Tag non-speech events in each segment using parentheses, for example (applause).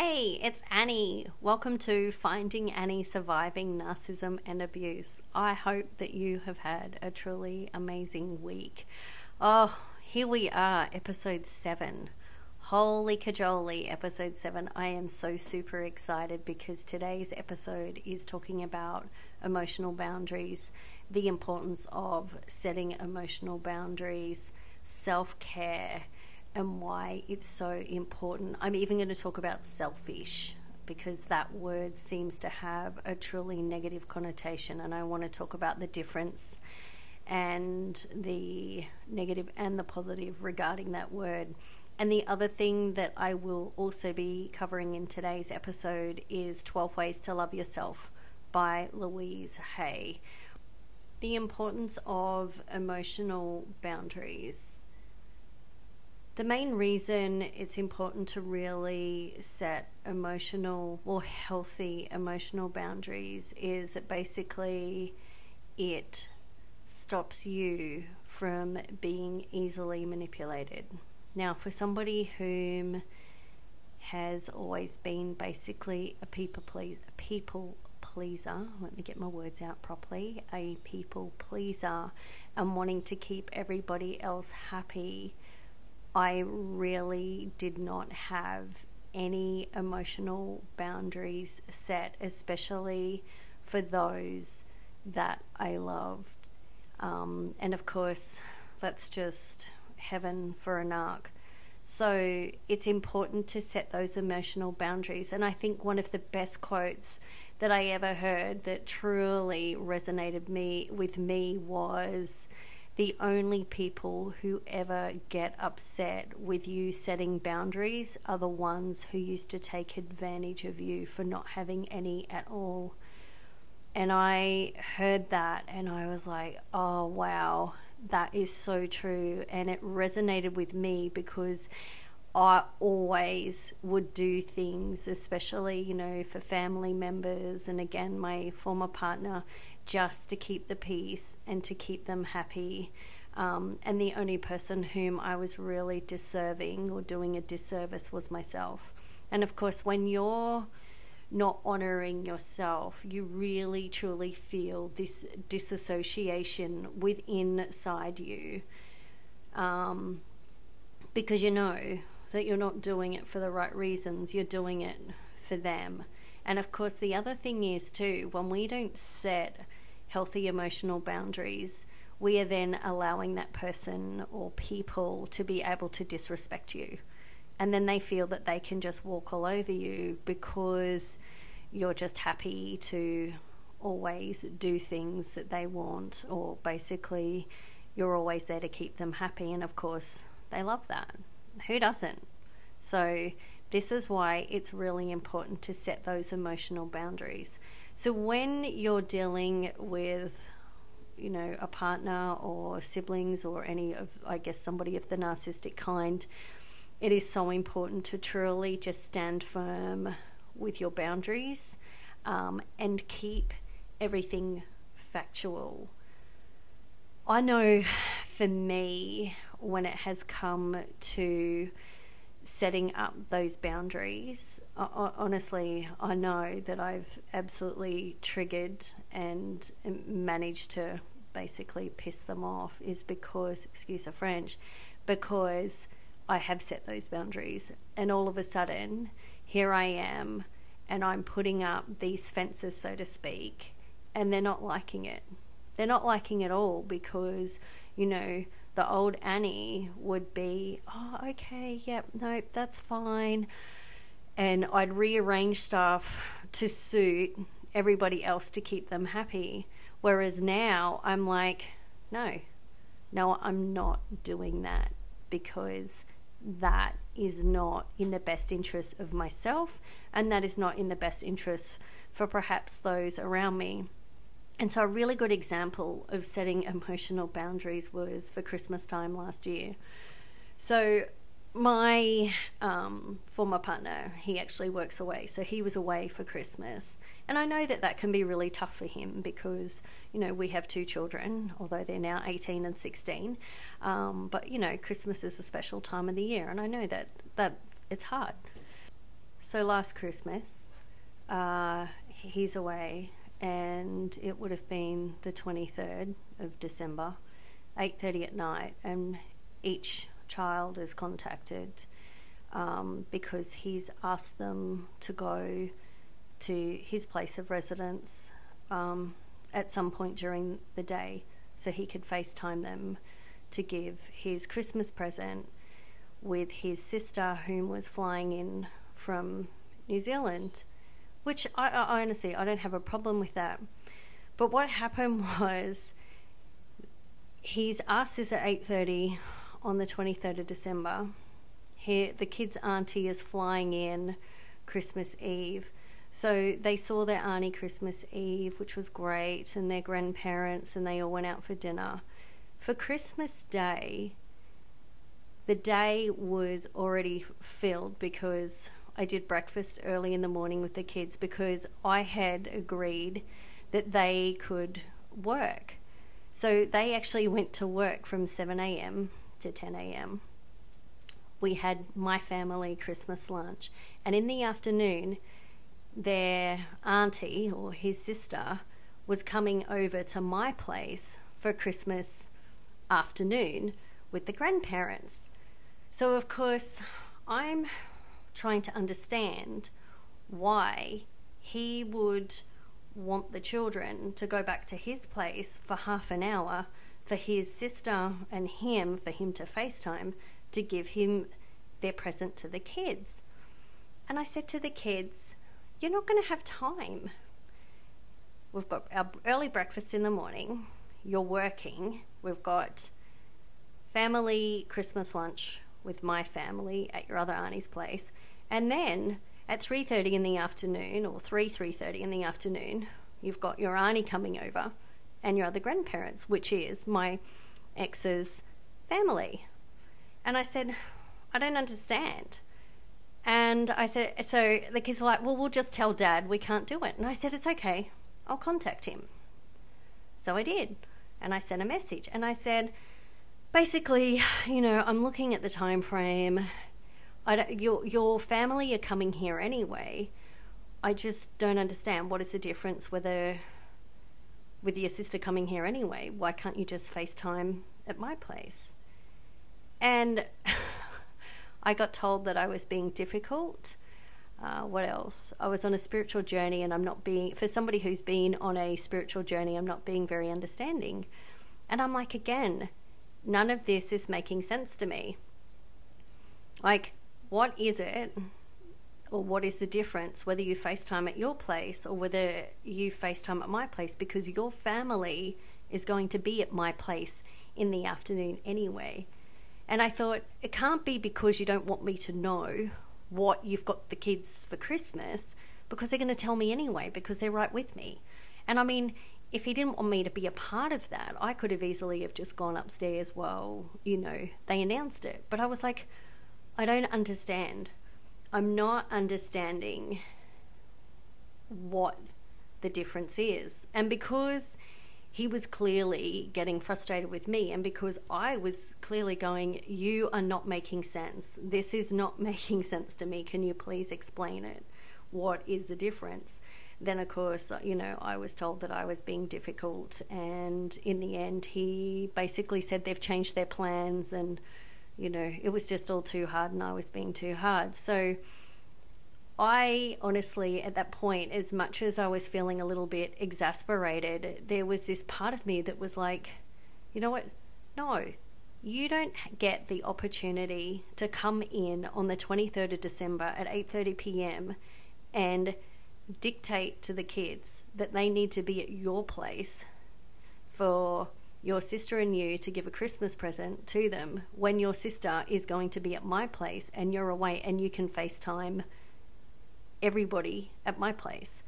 Hey, it's Anni. Welcome to Finding Anni Surviving Narcissism and Abuse. I hope that you have had a truly amazing week. Oh, here we are, episode 7. Holy cajoli, episode 7. I am so super excited because today's episode is talking about emotional boundaries, the importance of setting emotional boundaries, self care and why it's so important. I'm even going to talk about selfish because that word seems to have a truly negative connotation, and I want to talk about the difference and the negative and the positive regarding that word. And the other thing that I will also be covering in today's episode is 12 Ways to Love Yourself by Louise Hay. The importance of emotional boundaries the main reason it's important to really set emotional or healthy emotional boundaries is that basically it stops you from being easily manipulated. Now, for somebody whom has always been basically a people please, a people pleaser. Let me get my words out properly. A people pleaser and wanting to keep everybody else happy I really did not have any emotional boundaries set, especially for those that I loved. Um, and of course, that's just heaven for a narc. So it's important to set those emotional boundaries. And I think one of the best quotes that I ever heard that truly resonated me with me was the only people who ever get upset with you setting boundaries are the ones who used to take advantage of you for not having any at all. And I heard that and I was like, oh, wow, that is so true. And it resonated with me because I always would do things, especially, you know, for family members and again, my former partner just to keep the peace and to keep them happy. Um, and the only person whom I was really deserving or doing a disservice was myself. And of course, when you're not honoring yourself, you really truly feel this disassociation within inside you. Um, because you know that you're not doing it for the right reasons, you're doing it for them. And of course, the other thing is, too, when we don't set healthy emotional boundaries, we are then allowing that person or people to be able to disrespect you. And then they feel that they can just walk all over you because you're just happy to always do things that they want, or basically, you're always there to keep them happy. And of course, they love that. Who doesn't? So, this is why it's really important to set those emotional boundaries. So when you're dealing with you know a partner or siblings or any of I guess somebody of the narcissistic kind, it is so important to truly just stand firm with your boundaries um, and keep everything factual. I know for me, when it has come to setting up those boundaries, honestly, I know that I've absolutely triggered and managed to basically piss them off is because, excuse the French, because I have set those boundaries. And all of a sudden, here I am, and I'm putting up these fences, so to speak, and they're not liking it. They're not liking it at all because, you know, the old Anni would be, oh, okay, yep, nope, that's fine. And I'd rearrange stuff to suit everybody else to keep them happy. Whereas now I'm like, no, no, I'm not doing that because that is not in the best interest of myself and that is not in the best interest for perhaps those around me. And so, a really good example of setting emotional boundaries was for Christmas time last year. So, my um, former partner, he actually works away. So, he was away for Christmas. And I know that that can be really tough for him because, you know, we have two children, although they're now 18 and 16. Um, but, you know, Christmas is a special time of the year. And I know that, that it's hard. so last Christmas, uh, he's away, and it would have been the 23rd of December, 8:30 at night, and each child is contacted um, because he's asked them to go to his place of residence um, at some point during the day so he could FaceTime them to give his Christmas present with his sister, whom was flying in from New Zealand, which I, I honestly I don't have a problem with that. But what happened (laughs) was he's asked us at eight thirty on the twenty third of December. Here, the kid's auntie is flying in Christmas Eve. So they saw their auntie Christmas Eve, which was great, and their grandparents, and they all went out for dinner. For Christmas Day, the day was already filled because I did breakfast early in the morning with the kids because I had agreed that they could work. So they actually went to work from 7 a.m. to 10 a.m. We had my family Christmas lunch, and in the afternoon, their auntie or his sister was coming over to my place for Christmas afternoon with the grandparents. So, of course, I'm trying to understand why he would want the children to go back to his place for half an hour for his sister and him, for him to FaceTime, to give him their present to the kids. And I said to the kids, You're not going to have time. We've got our early breakfast in the morning, you're working, we've got family Christmas lunch with my family at your other auntie's place, and then at 3:30 in the afternoon or 3 3:30 in the afternoon, you've got your auntie coming over and your other grandparents, which is my ex's family. And I said, I don't understand. And I said, so the kids were like, well, we'll just tell dad we can't do it. And I said, it's okay, I'll contact him. So I did. And I sent a message and I said, basically, you know, I'm looking at the time frame. your your family are coming here anyway. I just don't understand what is the difference whether with your sister coming here anyway. Why can't you just FaceTime at my place? And (laughs) I got told that I was being difficult. Uh, what else? I was on a spiritual journey, and I'm not being, for somebody who's been on a spiritual journey, I'm not being very understanding. And I'm like, again, none of this is making sense to me. Like, what is it, or what is the difference whether you FaceTime at your place or whether you FaceTime at my place? Because your family is going to be at my place in the afternoon anyway. And I thought, it can't be because you don't want me to know what you've got the kids for Christmas, because they're going to tell me anyway, because they're right with me. And I mean, if he didn't want me to be a part of that, I could have easily have just gone upstairs. Well, you know, they announced it, but I was like, I don't understand. I'm not understanding what the difference is, and because he was clearly getting frustrated with me, and because I was clearly going, "You are not making sense. This is not (laughs) making sense to me. Can you please explain it? What is the difference?" Then of course you know i was told that i was being difficult and in the end he basically said they've changed their plans and you know it was just all too hard and i was being too hard so I honestly, at that point, as much as I was feeling a little bit exasperated, there was this part of me that was like, you know what? No, you don't get the opportunity to come in on the 23rd of December at 8:30 p.m. and dictate to the kids that they need to be at your place for your sister and you to give a Christmas present to them when your sister is going to be at my place and you're away and you can FaceTime everybody at my place.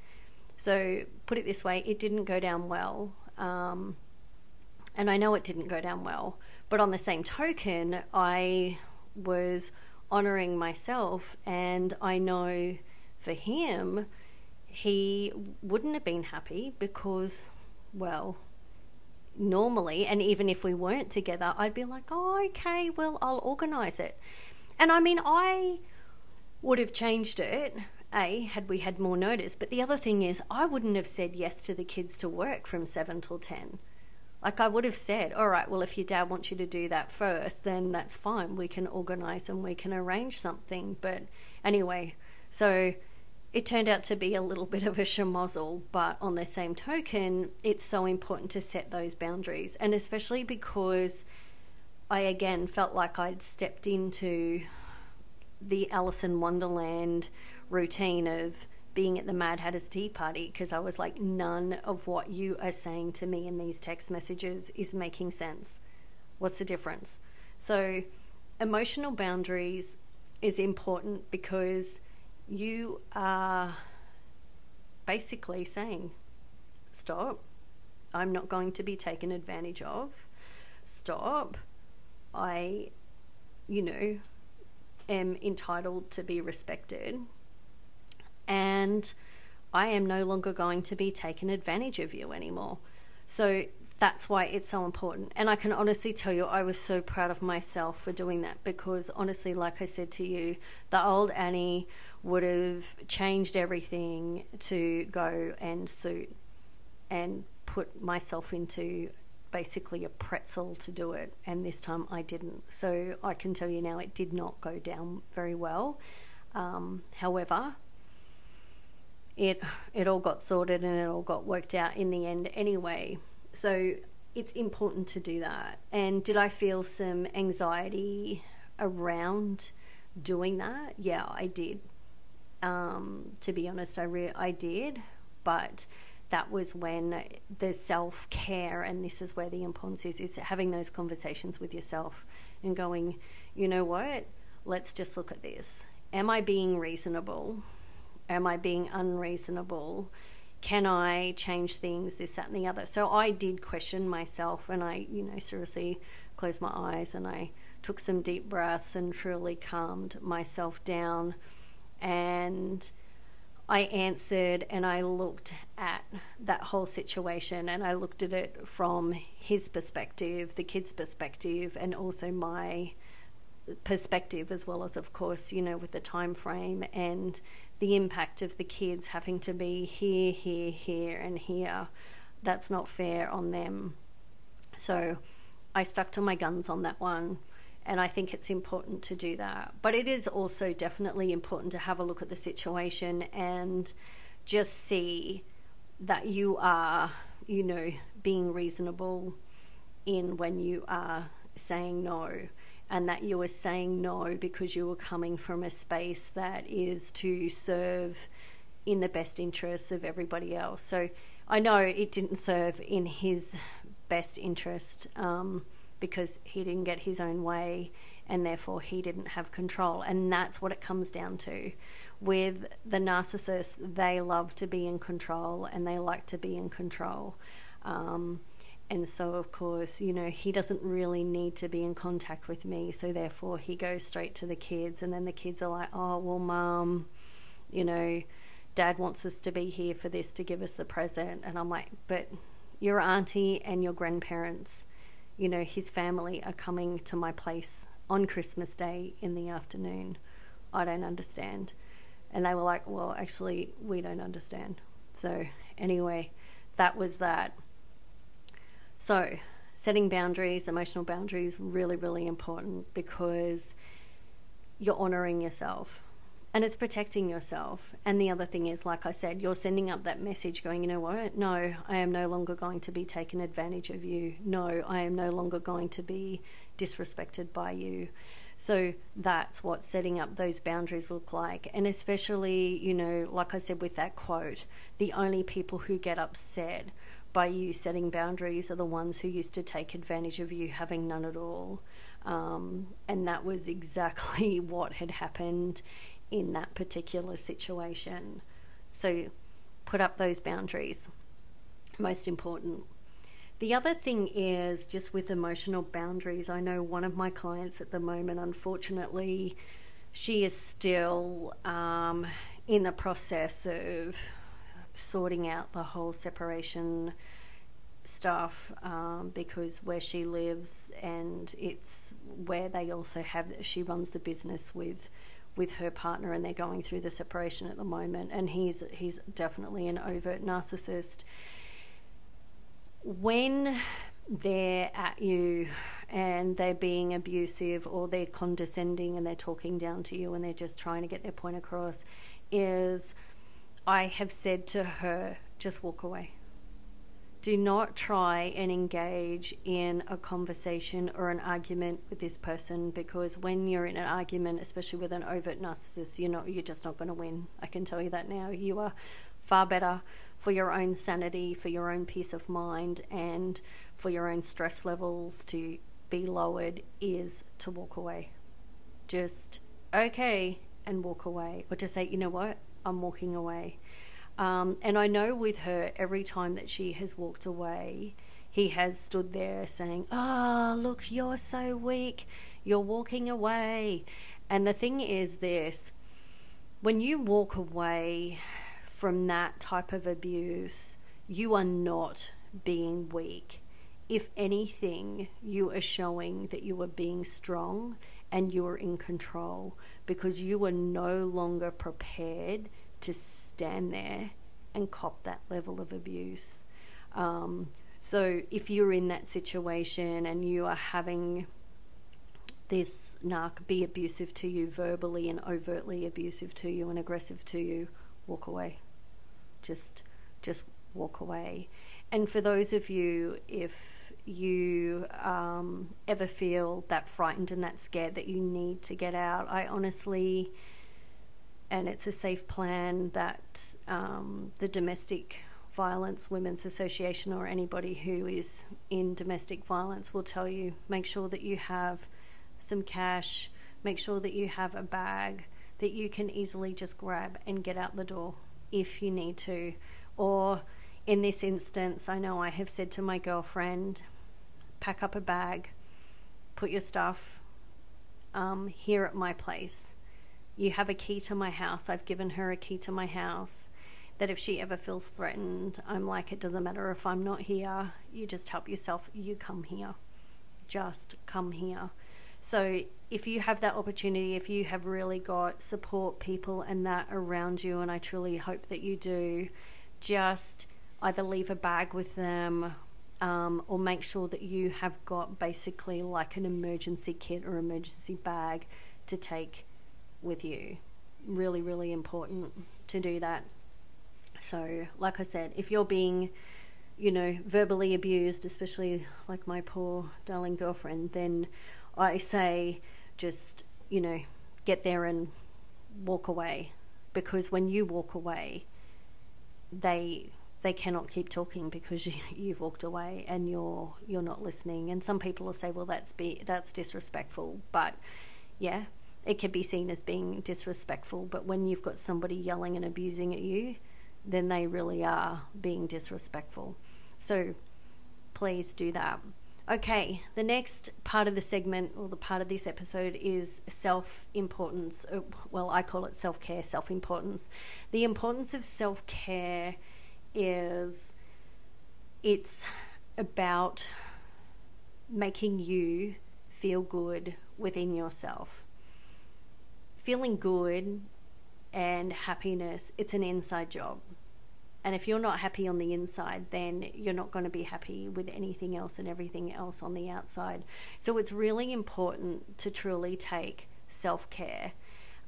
So, put it this way, it didn't go down well. Um, and I know it didn't go down well. But on the same token, I was honoring myself, and I know for him, he wouldn't have been happy because, well, normally, and even if we weren't together, I'd be like, oh, okay, well, I'll organize it. And I mean, I would have changed it. A, had we had more notice. But the other thing is, I wouldn't have said yes to the kids to work from 7 till 10. Like, I would have said, all right, well, if your dad wants you to do that first, then that's fine. We can organise and we can arrange something. But anyway, so it turned out to be a little bit of a schmozzle, but on the same token, it's so important to set those boundaries. And especially because I again felt like I'd stepped into the Alice in Wonderland routine of being at the Mad Hatter's Tea Party because I was like, none of what you are saying to me in these text messages is making sense. What's the difference? So, emotional boundaries is important because you are basically saying, Stop, I'm not going to be taken advantage of. Stop, I, you know, am entitled to be respected. And I am no longer going to be taken advantage of you anymore. So that's why it's so important. And I can honestly tell you, I was so proud of myself for doing that because, honestly, like I said to you, the old Anni would have changed everything to go and suit and put myself into basically a pretzel to do it, and this time I didn't. So I can tell you now it did not go down very well. Um, however, it it all got sorted and it all got worked out in the end anyway. So it's important to do that. And did I feel some anxiety around doing that? Yeah, I did. Um, to be honest, I re- I did, but that was when the self care, and this is where the importance is, is having those conversations with yourself and going, you know what, let's just look at this. Am I being reasonable? Am I being unreasonable? Can I change things, this, that, and the other? So I did question myself, and I, you know, seriously closed my eyes and I took some deep breaths and truly calmed myself down and I answered and I looked at that whole situation and I looked at it from his perspective, the kid's perspective, and also my perspective as well as of course you know with the time frame and the impact of the kids having to be here here here and here. That's not fair on them. So i stuck to my guns on that one and I think it's important to do that. But it is also definitely important to have a look at the situation and just see that you are, you know, being reasonable in when you are saying no and that you are saying no because you are coming from a space that is to serve in the best interests of everybody else. So I know it didn't serve in his best interest. Um, because he didn't get his own way and therefore he didn't have control. And that's what it comes down to. With the narcissist, they love to be in control and they like to be in control. Um, and so, of course, you know, he doesn't really need to be in contact with me. So, therefore, he goes straight to the kids. And then the kids are like, oh, well, mum, you know, dad wants us to be here for this to give us the present. And I'm like, but your auntie and your grandparents you know, his family are coming to my place on Christmas Day in the afternoon. I don't understand. And they were like, well, actually, we don't understand. So, anyway, that was that. So, setting boundaries, emotional boundaries, really, really important because you're honoring yourself and it's protecting yourself. And the other thing is, like I said, you're sending up that message going, you know what? No, I am no longer going to be taken advantage of you. No, I am no longer going to be disrespected by you. So that's what setting up those boundaries look like. And especially, you know, like I said with that quote, the only people who get upset by you setting boundaries are the ones who used to take advantage of you having none at all. Um, and that was exactly (laughs) what had happened in that particular situation. So put up those boundaries. Most important. The other thing is just with emotional boundaries. I know one of my clients at the moment, unfortunately, she is still um, in the process of sorting out the whole separation stuff um, because where she lives and it's where they also have she runs the business with with her partner and they're going through the separation at the moment and he's he's definitely an overt narcissist. When they're at you and they're being abusive or they're condescending and they're talking down to you and they're just trying to get their point across is I have said to her just walk away do not try and engage in a conversation or an argument with this person because when you're in an argument, especially with an overt narcissist, you're not you're just not going to win. I can tell you that now. You are far better for your own sanity, for your own peace of mind, and for your own stress levels to be lowered is to walk away. Just okay and walk away, or to say, you know what, I'm walking away um, and I know with her, every time that she has walked away, he has stood there saying, Oh, look, you're so weak. You're walking away. And the thing is this when you walk away from that type of abuse, you are not being weak. If anything, you are showing that you are being strong and you are in control because you are no longer prepared to stand there and cop that level of abuse. Um, so if you're in that situation and you are having this narc be abusive to you verbally and overtly abusive to you and aggressive to you, walk away. Just just walk away. And for those of you, if you um, ever feel that frightened and that scared that you need to get out, I honestly and it's a safe plan that um, the Domestic Violence Women's Association or anybody who is in domestic violence will tell you make sure that you have some cash, make sure that you have a bag that you can easily just grab and get out the door if you need to. Or in this instance, I know I have said to my girlfriend, pack up a bag, put your stuff um, here at my place you have a key to my house. I've given her a key to my house. That if she ever feels threatened, I'm like, it doesn't matter if I'm not here. You just help yourself. You come here. Just come here. So if you have that opportunity, if you have really got support people and that around you, and I truly hope that you do, just either leave a bag with them um, or make sure that you have got basically like an emergency kit or emergency bag to take with you. Really, really important to do that. So, like I said, if you're being, you know, verbally abused, especially like my poor darling girlfriend, then I say just, you know, get there and walk away. Because when you walk away, they they cannot keep talking because (laughs) you, you've walked away and you're you're not listening. And some people will say, well, that's be that's disrespectful, but yeah, it can be seen as being disrespectful, but when you've got somebody yelling and abusing at you, then they really are being disrespectful. So please do that. Okay, the next part of the segment, or the part of this episode, is self importance. Uh, well, I call it self care, self importance. The importance of self care is it's about making you feel good within yourself feeling good and happiness, it's an inside job. And if you're not happy on the inside, then you're not going to be happy with anything else and everything else on the outside. So it's really important to truly take self care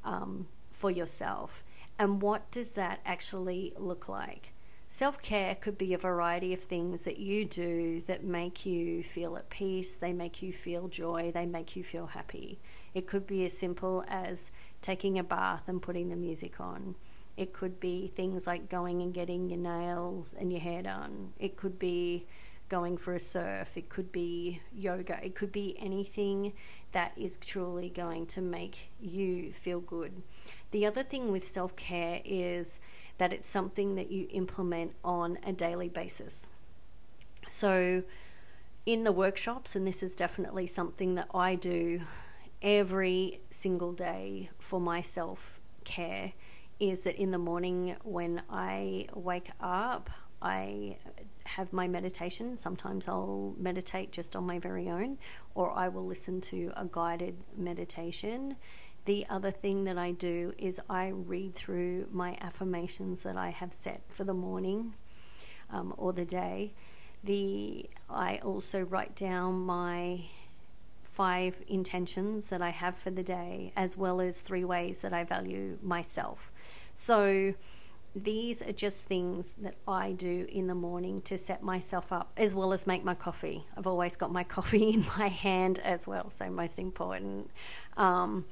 um, for yourself. And what does that actually look like? Self care could be a variety of things that you do that make you feel at peace, they make you feel joy, they make you feel happy. It could be as simple as taking a bath and putting the music on. It could be things like going and getting your nails and your hair done. It could be going for a surf. It could be yoga. It could be anything that is truly going to make you feel good. The other thing with self care is that it's something that you implement on a daily basis. So, in the workshops, and this is definitely something that I do every single day for my self care is that in the morning when I wake up, I have my meditation. Sometimes I'll meditate just on my very own, or I will listen to a guided meditation. the other thing that I do is I read through my affirmations that I have set for the morning um, or the day. The I also write down my five intentions that I have for the day, as well as three ways that I value myself. So these are just things that I do in the morning to set myself up, as well as make my coffee. I've always got my (laughs) coffee in my hand as well, so most important. Um,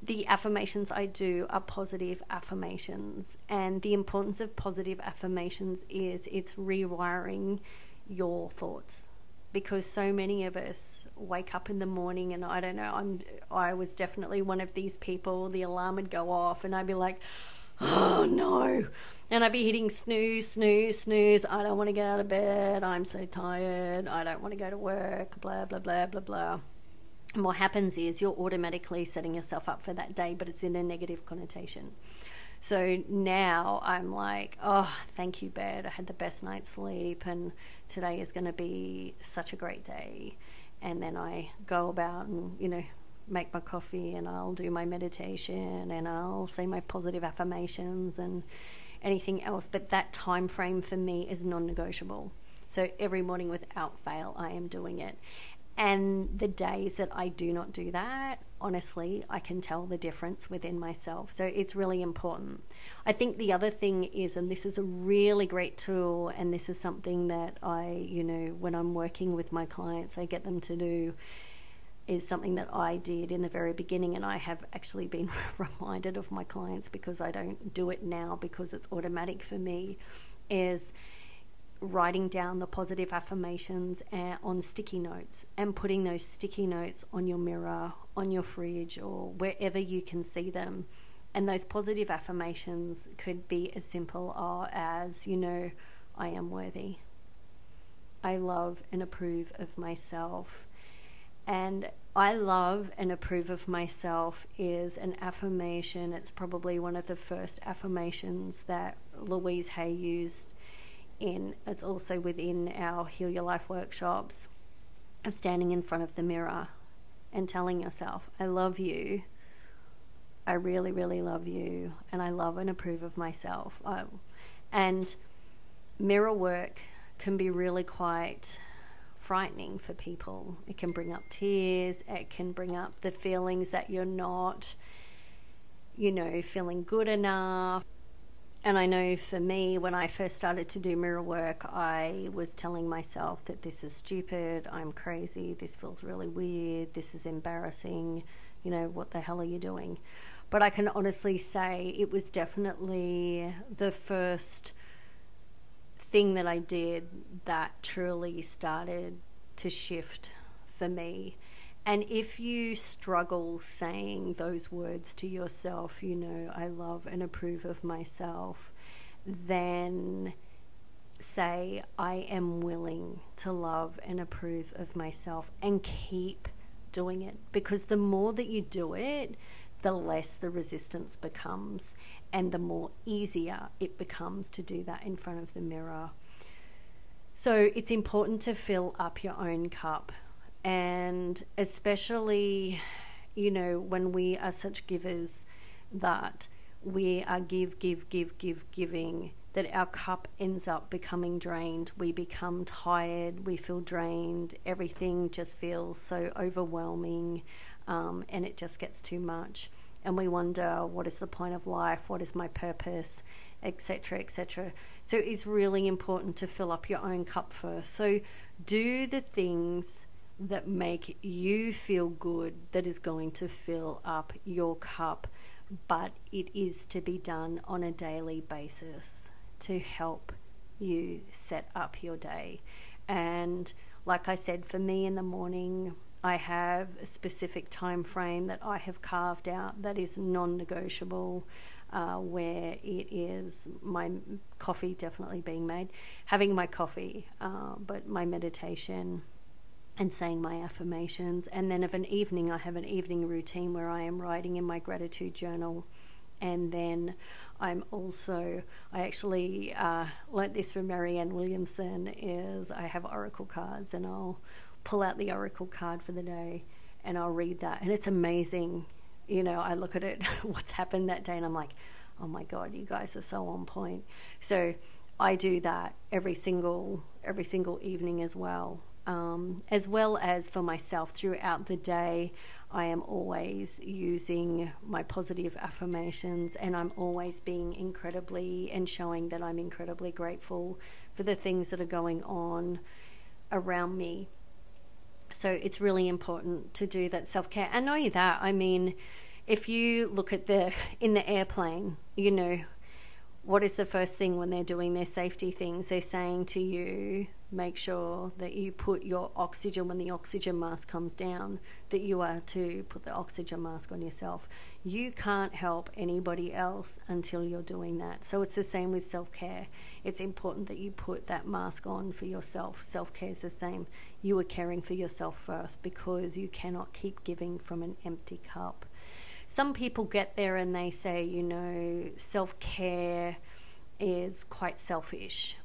the affirmations I do are positive affirmations, and the importance of positive affirmations is it's rewiring your thoughts because so many of us wake up in the morning and I don't know I'm I was definitely one of these people the alarm would go off and I'd be like oh no. And I'd be hitting snooze, snooze, snooze. I don't want to get out of bed. I'm so tired. I don't want to go to work. Blah, blah, blah, blah, blah. And what happens is you're automatically setting yourself up for that day, but it's in a negative connotation. So now I'm like, oh, thank you, bed. I had the best night's sleep, and today is going to be such a great day. And then I go about and, you know, make my coffee and I'll do my meditation and I'll say my positive affirmations and anything else. But that time frame for me is non negotiable. So every morning without fail, I am doing it. And the days that I do not do that, honestly, I can tell the difference within myself. So it's really important. I think the other thing is, and this is a really great tool, and this is something that I, you know, when I'm working with my clients, I get them to do is something that I did in the very beginning, and I have actually been (laughs) reminded of my clients because I don't do it now because it's automatic for me. Is writing down the positive affirmations uh, on sticky notes and putting those sticky notes on your mirror, on your fridge, or wherever you can see them. And those positive affirmations could be as simple as, you know, I am worthy. I love and approve of myself and I love and approve of myself is an affirmation. It's probably one of the first affirmations that Louise Hay used in. It's also within our Heal Your Life workshops of standing in front of the mirror and telling yourself, I love you. I really, really love you. And I love and approve of myself. And mirror work can be really quite frightening for people. It can bring up tears, it can bring up the feelings that you're not, you know, feeling good enough. And I know for me, when I first started to do mirror work, I was telling myself that this is stupid, I'm crazy, this feels really weird, this is embarrassing, you know, what the hell are you doing? But I can honestly say it was definitely the first thing that I did that truly started to shift for me. And if you struggle saying those words to yourself, you know, I love and approve of myself, then say, I am willing to love and approve of myself and keep doing it. Because the more that you do it, the less the resistance becomes and the more easier it becomes to do that in front of the mirror. So it's important to fill up your own cup. And especially, you know, when we are such givers that we are give, give, give, give, giving, that our cup ends up becoming drained. We become tired, we feel drained, everything just feels so overwhelming, um, and it just gets too much and we wonder what is the point of life, what is my purpose, etc., etc. So it's really important to fill up your own cup first. So do the things that make you feel good that is going to fill up your cup, but it is to be done on a daily basis to help you set up your day. And like I said, for me in the morning, I have a specific time frame that I have carved out that is non-negotiable. Uh, where it is my coffee definitely being made, having my coffee, uh, but my meditation and saying my affirmations. And then of an evening, I have an evening routine where I am writing in my gratitude journal. And then I'm also, I actually uh, learnt this from Marianne Williamson, is I have oracle cards and I'll pull out the oracle card for the day and I'll read that. And it's amazing you know, I look at it, (laughs) what's happened that day, and I'm like, oh my God, you guys are so on point. So I do that every single every single evening as well. Um, as well as for myself throughout the day, I am always using my positive affirmations and I'm always being incredibly and showing that I'm incredibly grateful for the things that are going on around me. So it's really important to do that self care. And not only that, I mean, if you look at the in the airplane, you know, what is the first thing when they're doing their safety things? They're saying to you, make sure that you put your oxygen when the oxygen mask comes down, that you are to put the oxygen mask on yourself. You can't help anybody else until you're doing that. So it's the same with self care. It's important that you put that mask on for yourself. Self care is the same. You are caring for yourself first because you cannot keep giving from an empty cup some people get there and they say, you know, self care is quite selfish.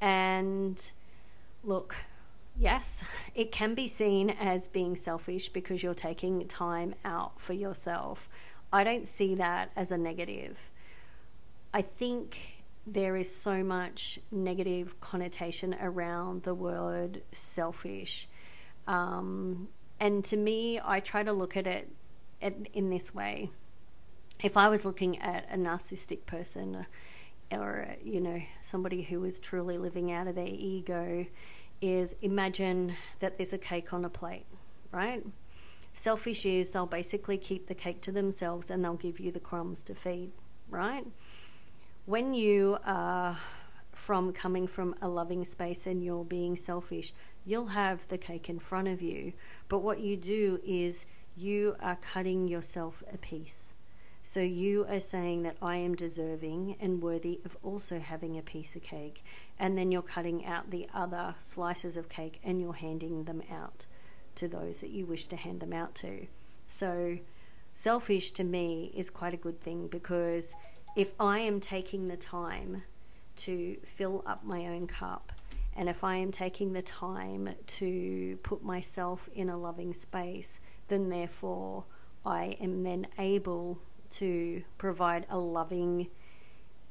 And look, yes, it can be seen as being selfish because you're taking time out for yourself. I don't see that as a negative. I think there is so much negative connotation around the word selfish. Um, and to me, I try to look at it in this way. If I was looking at a narcissistic person or, you know, somebody who is truly living out of their ego, is imagine that there's a cake on a plate, right? Selfish is they'll basically keep the cake to themselves and they'll give you the crumbs to feed, right? When you are from coming from a loving space and you're being selfish, you'll have the cake in front of you. But what you do is you are cutting yourself a piece. So you are saying that I am deserving and worthy of also having a piece of cake. And then you're cutting out the other slices of cake and you're handing them out to those that you wish to hand them out to. So selfish to me is quite a good thing because if I am taking the time to fill up my own cup and if I am taking the time to put myself in a loving space, then therefore I am then able to provide a loving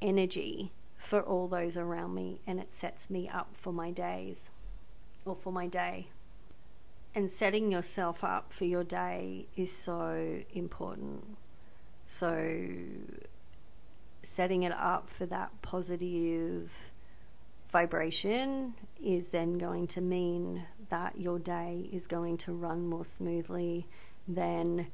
energy for all those around me and it sets me up for my days or for my day. And setting yourself up for your day is so important. So, setting it up for that positive vibration is then going to mean that your day is going to run more smoothly than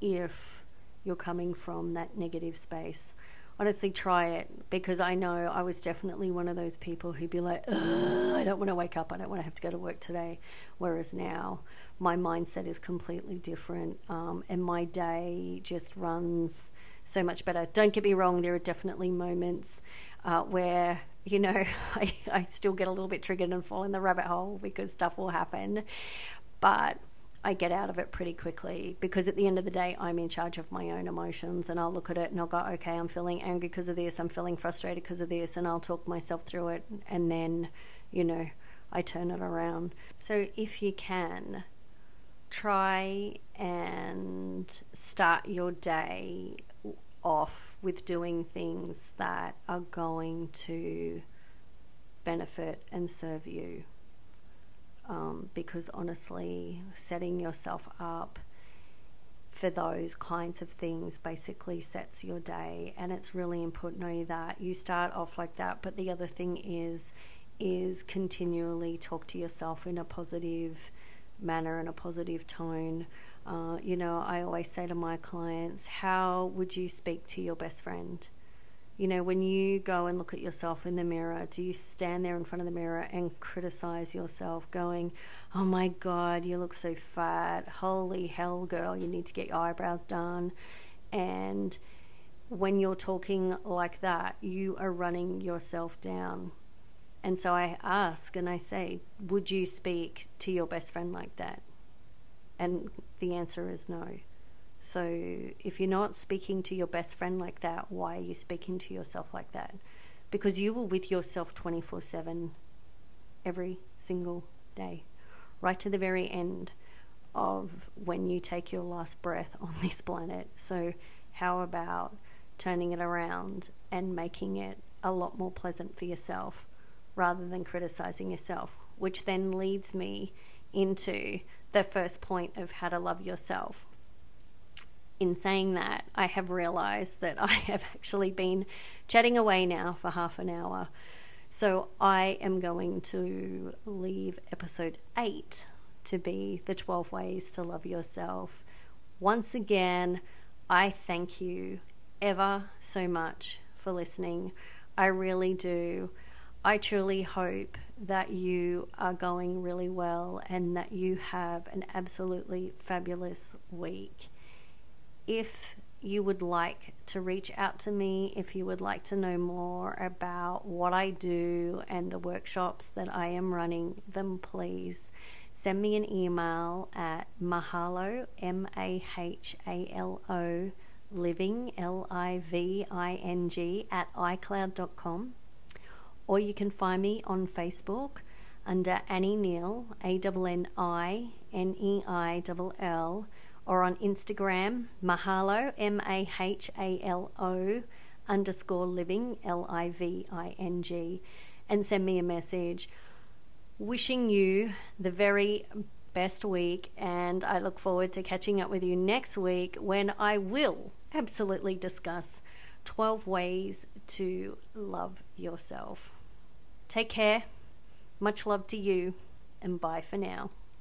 if you're coming from that negative space. Honestly, try it because I know I was definitely one of those people who'd be like, I don't want to wake up, I don't want to have to go to work today. Whereas now, my mindset is completely different um, and my day just runs so much better. Don't get me wrong, there are definitely moments uh, where you know, (laughs) I, I still get a little bit triggered and fall in the rabbit hole because stuff will happen. But I get out of it pretty quickly because at the end of the day, I'm in charge of my own emotions and I'll look at it and I'll go, okay, I'm feeling angry because of this, I'm feeling frustrated because of this, and I'll talk myself through it and then, you know, I turn it around. So if you can, try and start your day off with doing things that are going to benefit and serve you. Um, because honestly, setting yourself up for those kinds of things basically sets your day, and it's really important that you start off like that. But the other thing is, is continually talk to yourself in a positive manner and a positive tone. Uh, you know, I always say to my clients, how would you speak to your best friend? You know, when you go and look at yourself in the mirror, do you stand there in front of the mirror and criticize yourself, going, Oh my God, you look so fat. Holy hell, girl, you need to get your eyebrows done. And when you're talking like that, you are running yourself down. And so I ask and I say, Would you speak to your best friend like that? And the answer is no. So if you're not speaking to your best friend like that, why are you speaking to yourself like that? Because you were with yourself 24 7 every single day, right to the very end. of when you take your last breath on this planet. So, how about turning it around and making it a lot more pleasant for yourself rather than criticizing yourself? Which then leads me into the first point of how to love yourself. In saying that, I have realized that I (laughs) have actually been chatting away now for half an hour. So I am going to leave episode 8 to be the 12 ways to love yourself. Once again, I thank you ever so much for listening. I really do. I truly hope that you are going really well and that you have an absolutely fabulous week. If you would like to reach out to me, if you would like to know more about what I do and the workshops that I am running, then please send me an email at mahalo, M A H A L O, living, L I V I N G, at iCloud.com or you can find me on Facebook under Anni Neill, A N N I N E I L L, or on Instagram, Mahalo, M A H A L O underscore living, L I V I N G, and send me a message. Wishing you the very best week, and I look forward to catching up with you next week when I will absolutely discuss 12 ways to love yourself. Take care. Much love to you, and bye for now.